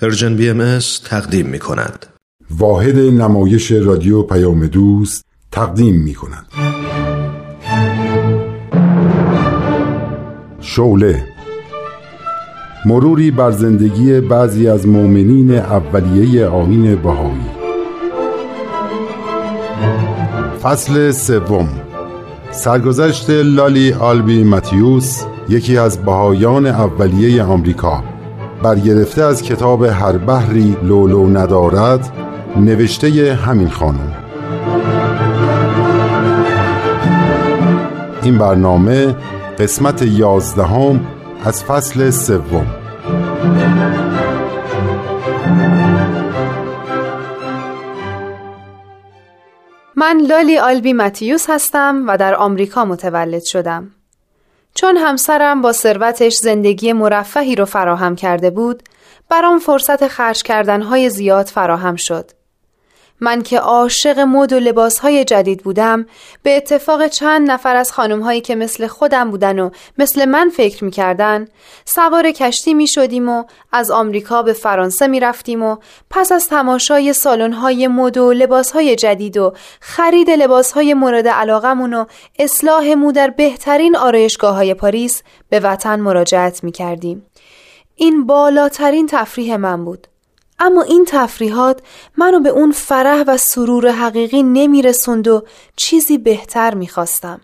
Persian BMS تقدیم می کند. واحد نمایش رادیو پیام دوست تقدیم می کند. شعله مروری بر زندگی بعضی از مؤمنین اولیه آیین بهایی فصل سوم سرگذشت لولی آلبی ماتیوس یکی از بهایان اولیه آمریکا برگرفته از کتاب هر بحری لولو ندارد نوشته همین خانم این برنامه قسمت یازدهم از فصل سوم من لالی آلبی متیوس هستم و در آمریکا متولد شدم. چون همسرم با ثروتش زندگی مرفهی رو فراهم کرده بود، برام فرصت خرج کردنهای زیاد فراهم شد. من که عاشق مد و لباسهای جدید بودم به اتفاق چند نفر از خانمهایی که مثل خودم بودن و مثل من فکر می‌کردن سوار کشتی می شدیم و از آمریکا به فرانسه می رفتیم و پس از تماشای سالن‌های مد و لباسهای جدید و خرید لباسهای مورد علاقمون و اصلاح مو در بهترین آرایشگاه های پاریس به وطن مراجعت می کردیم. این بالاترین تفریح من بود. اما این تفریحات منو به اون فرح و سرور حقیقی نمیرسوند و چیزی بهتر می‌خواستم.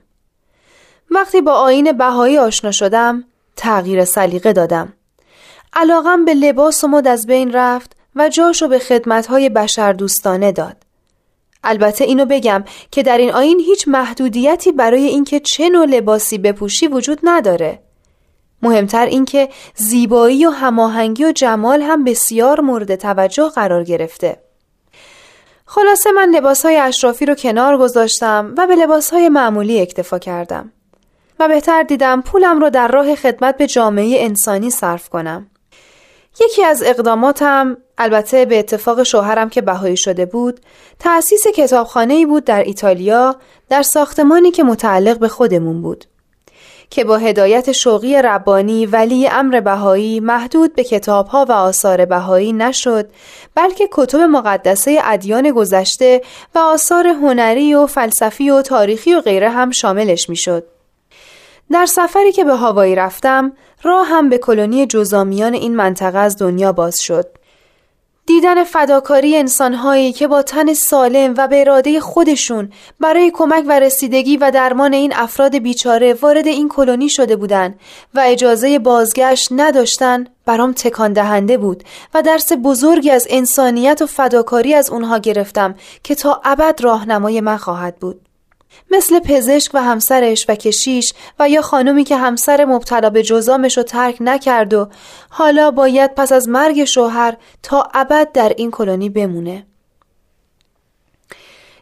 وقتی با آین بهایی آشنا شدم تغییر سلیقه دادم. علاقم به لباس و مد از بین رفت و جاشو به خدمتهای بشر دوستانه داد. البته اینو بگم که در این آین هیچ محدودیتی برای اینکه چه نوع لباسی بپوشی وجود نداره. مهمتر اینکه زیبایی و هماهنگی و جمال هم بسیار مورد توجه قرار گرفته. خلاصه من لباسهای اشرافی رو کنار گذاشتم و به لباسهای معمولی اکتفا کردم. و بهتر دیدم پولم رو در راه خدمت به جامعه انسانی صرف کنم. یکی از اقداماتم البته به اتفاق شوهرم که بهایی شده بود تأسیس کتابخانه‌ای بود در ایتالیا در ساختمانی که متعلق به خودمون بود. که با هدایت شوقی ربانی ولی امر بهایی محدود به کتابها و آثار بهایی نشد بلکه کتب مقدسه ادیان گذشته و آثار هنری و فلسفی و تاریخی و غیره هم شاملش می‌شد. در سفری که به هوایی رفتم راه هم به کلونی جزامیان این منطقه از دنیا باز شد دیدن فداکاری انسانهایی که با تن سالم و به اراده خودشون برای کمک و رسیدگی و درمان این افراد بیچاره وارد این کلونی شده بودند و اجازه بازگشت نداشتن برام تکان دهنده بود و درس بزرگی از انسانیت و فداکاری از اونها گرفتم که تا ابد راهنمای من خواهد بود. مثل پزشک و همسرش و کشیش و یا خانومی که همسر مبتلا به جزامش رو ترک نکرد و حالا باید پس از مرگ شوهر تا ابد در این کلونی بمونه.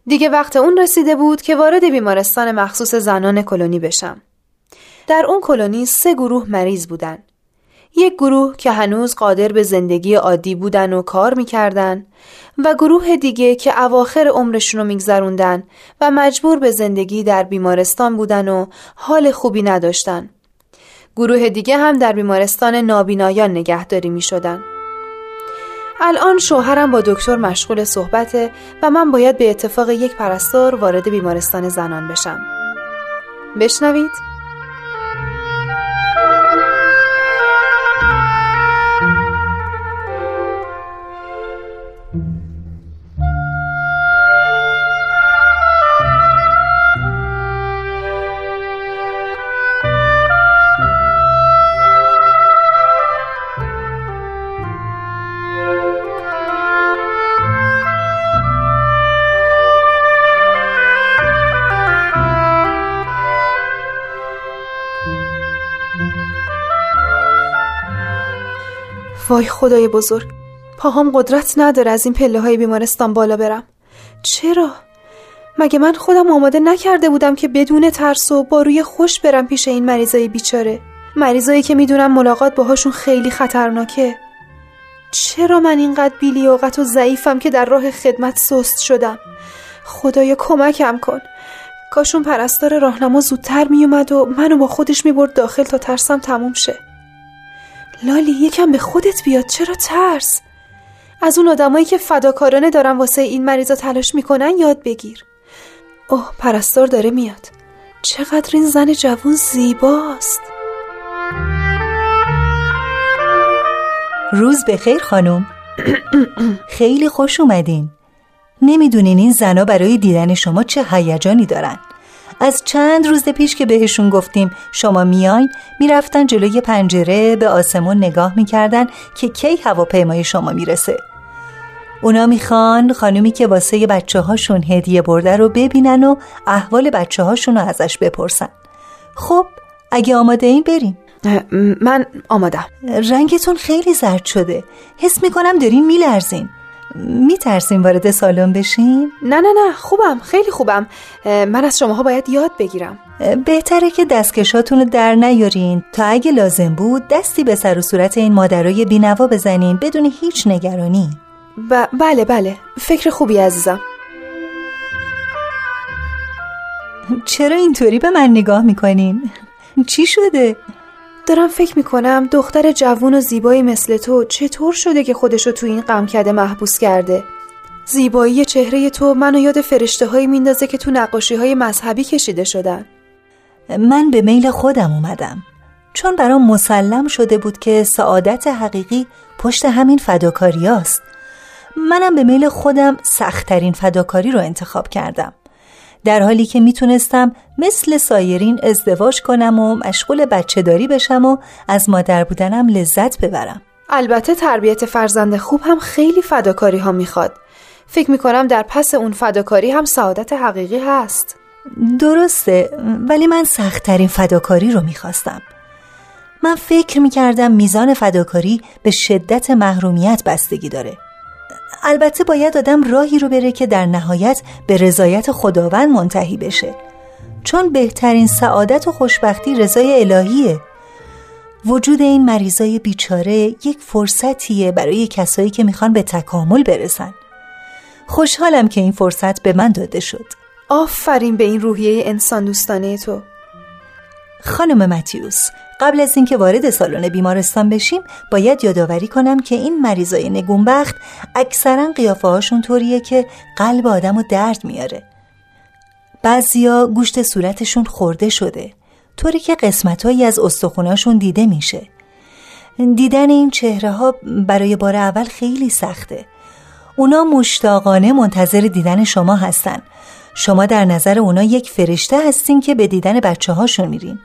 دیگه وقت اون رسیده بود که وارد بیمارستان مخصوص زنان کلونی بشم. در اون کلونی سه گروه مریض بودن. یک گروه که هنوز قادر به زندگی عادی بودن و کار می‌کردن و گروه دیگه که اواخر عمرشون رو میگذروندن و مجبور به زندگی در بیمارستان بودن و حال خوبی نداشتن. گروه دیگه هم در بیمارستان نابینایان نگهداری می شدن. الان شوهرم با دکتر مشغول صحبته و من باید به اتفاق یک پرستار وارد بیمارستان زنان بشم. بشنوید؟ وای خدای بزرگ. پاهام قدرت نداره از این پله های بیمارستان بالا برم. چرا؟ مگه من خودم آماده نکرده بودم که بدون ترس و با روی خوش برم پیش این مریضای بیچاره؟ مریضایی که می‌دونم ملاقات باهاشون خیلی خطرناکه. چرا من اینقدر بیلیاقت و ضعیفم که در راه خدمت سست شدم؟ خدایا کمکم کن. کاشون پرستار راهنما زودتر میومد و منو با خودش می‌برد داخل تا ترسم تموم شه. لالی یکم به خودت بیاد چرا ترس؟ از اون آدمایی که فداکارانه دارن واسه این مریضا تلاش می‌کنن یاد بگیر. اوه پرستار داره میاد. چقدر این زن جوون زیباست. روز بخیر خانم. خیلی خوش اومدین. نمی‌دونین این زنا برای دیدن شما چه هیجانی دارن. از چند روز پیش که بهشون گفتیم شما میاین می‌رفتن جلوی پنجره به آسمون نگاه می‌کردن که کی هواپیمای شما می‌رسه. اونا می‌خوان خانومی که واسه بچه هاشون هدیه برده رو ببینن و احوال بچه هاشون رو ازش بپرسن. خب اگه آماده این بریم من آمادم. رنگتون خیلی زرد شده. حس می‌کنم دارین میلرزین. میترسین وارد سالن بشین؟ نه نه نه خوبم خیلی خوبم من از شماها باید یاد بگیرم بهتره که دستکشاتون رو در نیارین تا اگه لازم بود دستی به سر و صورت این مادرای بینوا بزنین بدون هیچ نگرانی ب- بله بله فکر خوبی عزیزم چرا اینطوری به من نگاه می‌کنین؟ چی شده؟ دارم فکر می‌کنم دختر جوون و زیبایی مثل تو چطور شده که خودشو تو این غمکده محبوس کرده؟ زیبایی چهره تو منو یاد فرشته هایی میندازه که تو نقاشی های مذهبی کشیده شدن. من به میل خودم اومدم. چون برام مسلم شده بود که سعادت حقیقی پشت همین فداکاری است. منم به میل خودم سختترین فداکاری رو انتخاب کردم. در حالی که می‌تونستم مثل سایرین ازدواج کنم و مشغول بچه داری بشم و از مادر بودنم لذت ببرم. البته تربیت فرزند خوب هم خیلی فداکاری ها می‌خواد. فکر می‌کنم در پس اون فداکاری هم سعادت حقیقی هست. درسته ولی من سختترین فداکاری رو می‌خواستم. من فکر می‌کردم میزان فداکاری به شدت محرومیت بستگی داره. البته باید آدم راهی رو بره که در نهایت به رضایت خداوند منتهی بشه. چون بهترین سعادت و خوشبختی رضای الهیه. وجود این مریضای بیچاره یک فرصتیه برای کسایی که می‌خوان به تکامل برسن. خوشحالم که این فرصت به من داده شد. آفرین به این روحیه انسان دوستانه تو. خانم متیوس قبل از اینکه وارد سالن بیمارستان بشیم باید یادآوری کنم که این مریضای نگونبخت اکثرا قیافه هاشون طوریه که قلب آدم و درد میاره. بعضیا گوشت صورتشون خورده شده طوری که قسمتهایی از استخوناشون دیده میشه. دیدن این چهره ها برای بار اول خیلی سخته. اونا مشتاقانه منتظر دیدن شما هستن. شما در نظر اونا یک فرشته هستین که به دیدن بچه هاشون میرین.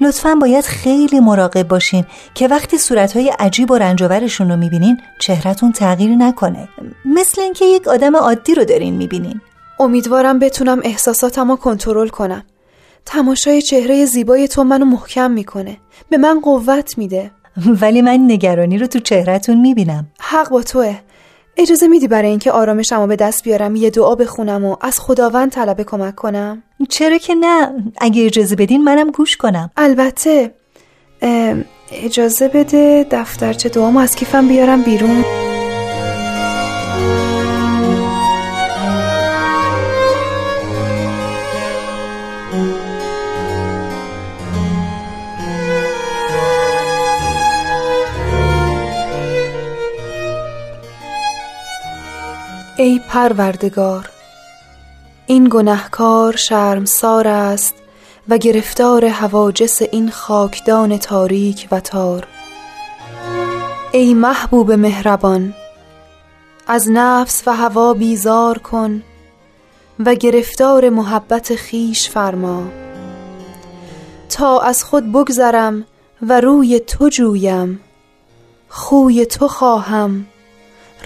لطفا باید خیلی مراقب باشین که وقتی صورتهای عجیب و رنجاورشون رو می‌بینین چهرتون تغییر نکنه. مثل اینکه یک آدم عادی رو دارین می‌بینین. امیدوارم بتونم احساساتم رو کنترل کنم. تماشای چهره زیبای تو منو محکم می‌کنه. به من قوت میده. ولی من نگرانی رو تو چهرتون می‌بینم. حق با توه. اجازه میدی برای اینکه آرامشم به دست بیارم یه دعا بخونم و از خداوند طلب کمک کنم؟ چرا که نه. اگه اجازه بدین منم گوش کنم. البته اجازه بده دفترچه دعامو از کیفم بیارم بیرون. ای پروردگار. این گنهکار شرمسار است و گرفتار هواجس این خاکدان تاریک و تار. ای محبوب مهربان از نفس و هوا بیزار کن و گرفتار محبت خیش فرما. تا از خود بگذرم و روی تو جویم خوی تو خواهم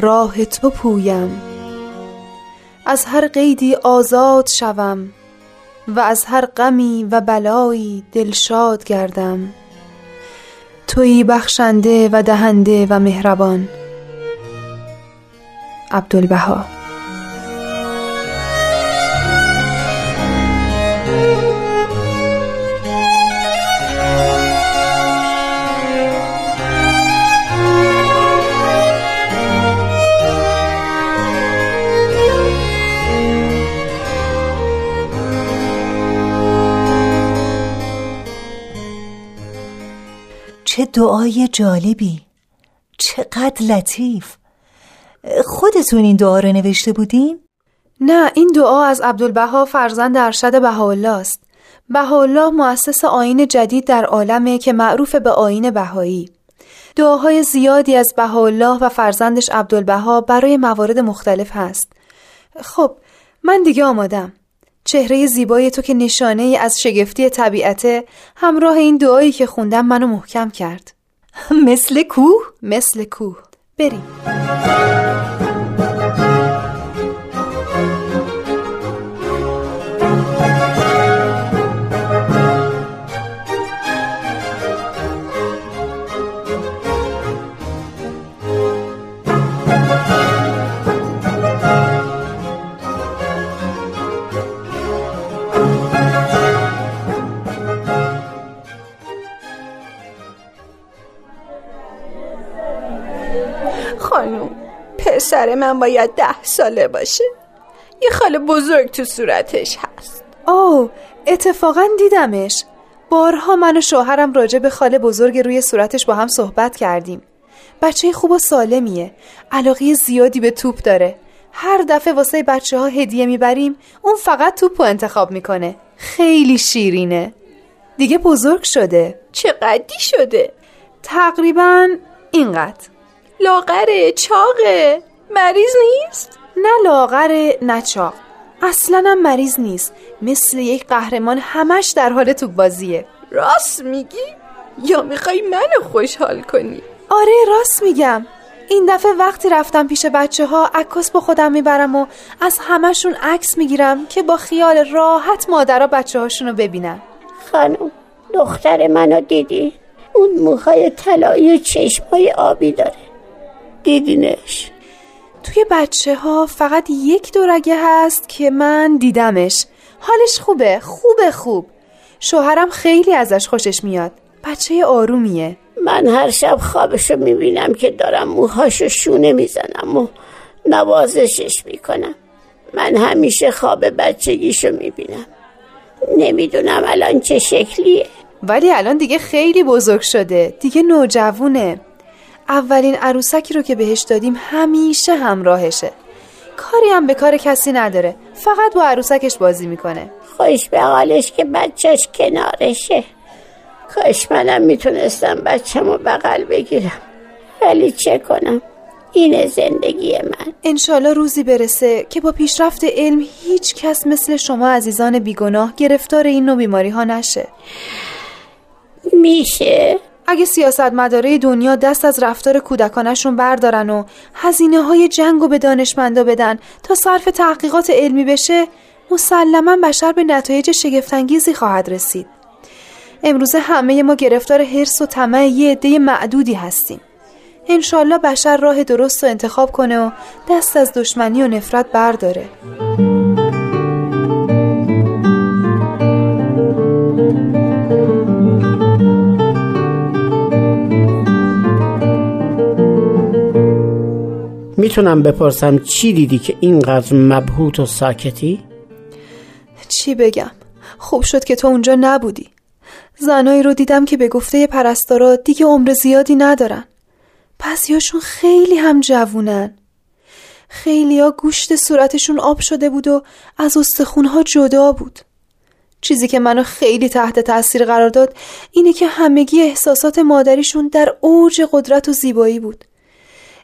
راه تو پویم. از هر قیدی آزاد شوم و از هر غمی و بلایی دلشاد گردم. تویی بخشنده و دهنده و مهربان. عبدالبها. چه دعای جالبی. چقدر لطیف. خودتون این دعا رو نوشته بودین؟ نه این دعا از عبدالبها فرزند ارشد بهاءالله است. بهاءالله مؤسس آین جدید در عالمه که معروف به آین بهایی. دعاهای زیادی از بهاءالله و فرزندش عبدالبها برای موارد مختلف هست. خب من دیگه آمادم. چهره زیبای تو که نشانه ای از شگفتی طبیعته همراه این دعایی که خوندم منو محکم کرد. مثل کوه؟ مثل کوه. بریم. پسر من باید ده ساله باشه. یه خاله بزرگ تو صورتش هست. اوه اتفاقا دیدمش. بارها من و شوهرم راجع به خاله بزرگ روی صورتش با هم صحبت کردیم. بچه خوب و سالمیه. علاقه زیادی به توپ داره. هر دفعه واسه بچه ها هدیه می‌بریم اون فقط توپ رو انتخاب می‌کنه. خیلی شیرینه. دیگه بزرگ شده. چه قدی شده؟ تقریبا اینقدر. لاغره چاقه. مریض نیست؟ نه لاغره نه چاق اصلا هم مریض نیست مثل یک قهرمان همش در حال توپ بازیه راست میگی؟ یا می‌خوای منو خوشحال کنی؟ آره راست میگم این دفعه وقتی رفتم پیش بچه ها عکاس با خودم می‌برم و از همشون عکس می‌گیرم که با خیال راحت مادرها بچه هاشون رو ببینن خانم دختر منو دیدی؟ اون موهای طلایی و چشمای آبی داره دیدینش توی بچه ها فقط یک دورگه هست که من دیدمش. حالش خوبه خوبه خوب. شوهرم خیلی ازش خوشش میاد. بچه آرومیه. من هر شب خوابشو می‌بینم که دارم موهاشو شونه می‌زنم و نوازشش می‌کنم. من همیشه خواب بچگیشو می‌بینم. نمی‌دونم الان چه شکلیه. ولی الان دیگه خیلی بزرگ شده. دیگه نوجوونه. اولین عروسکی رو که بهش دادیم همیشه همراهشه. کاری هم به کار کسی نداره فقط با عروسکش بازی می‌کنه. خوش به حالش که بچهش کنارشه. کاش منم می‌تونستم بچم رو بغل بگیرم. ولی چه کنم؟ این زندگی من. انشالله روزی برسه که با پیشرفت علم هیچ کس مثل شما عزیزان بیگناه گرفتار این نوع بیماری ها نشه. میشه؟ اگه سیاستمدارای دنیا دست از رفتار کودکانشون بردارن و هزینه های جنگ و به دانشمندا بدن تا صرف تحقیقات علمی بشه مسلما بشر به نتایج شگفتانگیزی خواهد رسید. امروزه همه ما گرفتار حرس و طمع یه عده معدودی هستیم. انشالله بشر راه درست رو انتخاب کنه و دست از دشمنی و نفرت برداره. می‌تونم بپرسم چی دیدی که اینقدر مبهوت و ساکتی؟ چی بگم؟ خوب شد که تو اونجا نبودی. زنایی رو دیدم که به گفته پرستارا دیگه عمر زیادی ندارن. بعضیاشون خیلی هم جوونن. خیلی ها گوشت صورتشون آب شده بود و از استخونها جدا بود. چیزی که منو خیلی تحت تاثیر قرار داد اینه که همگی احساسات مادریشون در اوج قدرت و زیبایی بود.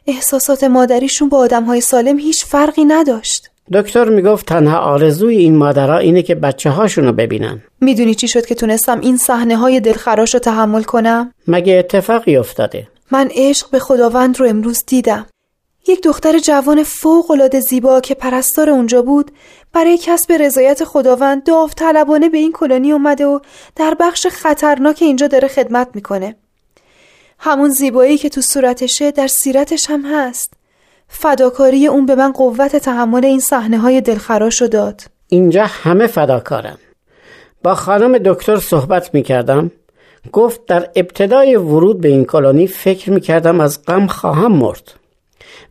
احساسات مادریشون با های سالم هیچ فرقی نداشت دکتر می‌گفت تنها آرزوی این مادرها اینه که بچه هاشونو ببینن می‌دونی چی شد که تونستم این صحنه های دلخراش رو تحمل کنم؟ مگه اتفاقی افتاده؟ من عشق به خداوند رو امروز دیدم یک دختر جوان فوق العاده زیبا که پرستار اونجا بود برای کسب رضایت خداوند داوطلبانه به این کلونی اومده و در بخش خطرناک اینجا داره خدمت می‌کنه همون زیبایی که تو صورتشه در سیرتش هم هست. فداکاری اون به من قوت تحمل این صحنه های دلخراش رو داد. اینجا همه فداکارن با خانم دکتر صحبت می کردم گفت در ابتدای ورود به این کلونی فکر می کردم از غم خواهم مرد.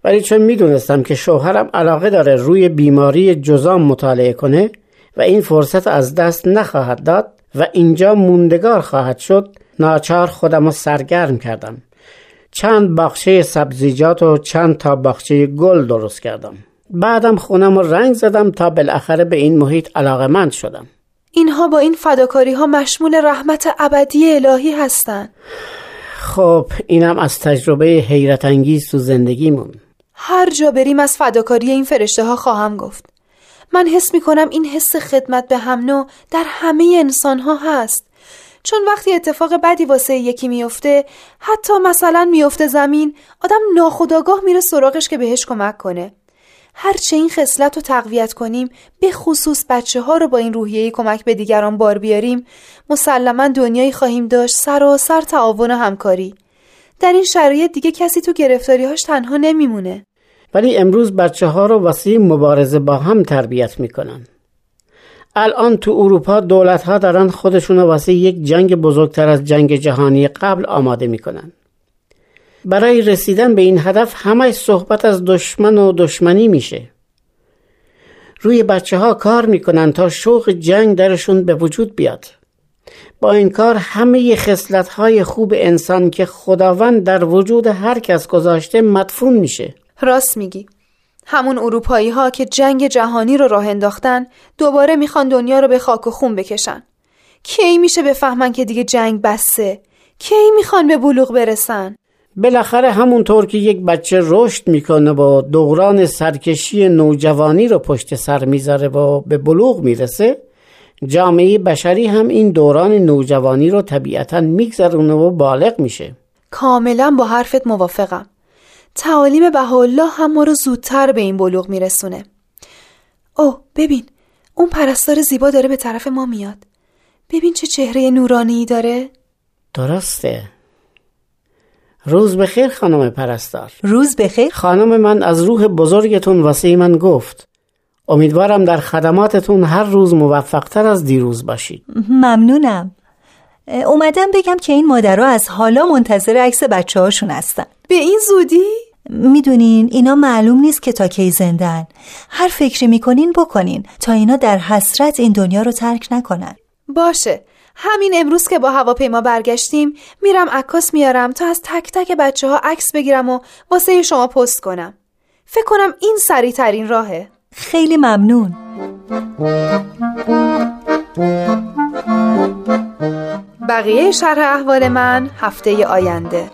ولی چون می دونستم که شوهرم علاقه داره روی بیماری جزام مطالعه کنه و این فرصت از دست نخواهد داد و اینجا موندگار خواهد شد ناچار خودم رو سرگرم کردم. چند باغچه سبزیجات و چند تا باغچه گل درست کردم. بعدم خونم رو رنگ زدم تا بالاخره به این محیط علاقمند شدم. اینها با این فداکاری ها مشمول رحمت ابدی الهی هستند. خب اینم از تجربه حیرت انگیز تو زندگیمون. هر جا بریم از فداکاری این فرشته ها خواهم گفت. من حس می کنم این حس خدمت به هم نوع در همه انسان ها هست. چون وقتی اتفاق بدی واسه یکی میفته حتی مثلا میفته زمین آدم ناخداگاه میره سراغش که بهش کمک کنه. هرچه این خصلت رو تقویت کنیم به خصوص بچه ها رو با این روحیه کمک به دیگران بار بیاریم مسلما دنیایی خواهیم داشت سراسر تعاون و همکاری. در این شرایط دیگه کسی تو گرفتاریهاش تنها نمیمونه. ولی امروز بچه ها رو واسه مبارزه با هم تربیت می‌کنن. الان تو اروپا دولت ها دارن خودشون واسه یک جنگ بزرگتر از جنگ جهانی قبل آماده می‌کنن. برای رسیدن به این هدف همه صحبت از دشمن و دشمنی میشه. روی بچه ها کار می‌کنن تا شوق جنگ درشون به وجود بیاد. با این کار همه خصلت های خوب انسان که خداوند در وجود هر کس گذاشته مدفون میشه. راست میگی. همون اروپایی ها که جنگ جهانی رو راه انداختن دوباره می‌خوان دنیا رو به خاک و خون بکشن. کی میشه بفهمن که دیگه جنگ بسه؟ کی می‌خوان به بلوغ برسن؟ بالاخره همونطور که یک بچه رشد می‌کنه و دوران سرکشی نوجوانی رو پشت سر می‌ذاره و به بلوغ می‌رسه جامعه بشری هم این دوران نوجوانی رو طبیعتا میگذرونه و بالغ میشه. کاملا با حرفت موافقم. تعالیم بهالله هم ما رو زودتر به این بلوغ میرسونه. اوه ببین اون پرستار زیبا داره به طرف ما میاد. ببین چه چهره نورانی داره. درسته. روز بخیر خانم پرستار. روز بخیر. خانم من از روح بزرگتون واسه من گفت. امیدوارم در خدماتتون هر روز موفقتر از دیروز باشید. ممنونم. اومدم بگم که این مادرها از حالا منتظر عکس بچه هاشون هستن. به این زودی؟ می‌دونین اینا معلوم نیست که تا کی زندن. هر فکری می‌کنین بکنین تا اینا در حسرت این دنیا رو ترک نکنن. باشه. همین امروز که با هواپیما برگشتیم میرم عکاس میارم تا از تک تک بچه ها عکس بگیرم و واسه شما پست کنم. فکر کنم این سریع ترین راهه. خیلی ممنون. بقیه شرح احوال من هفته آینده.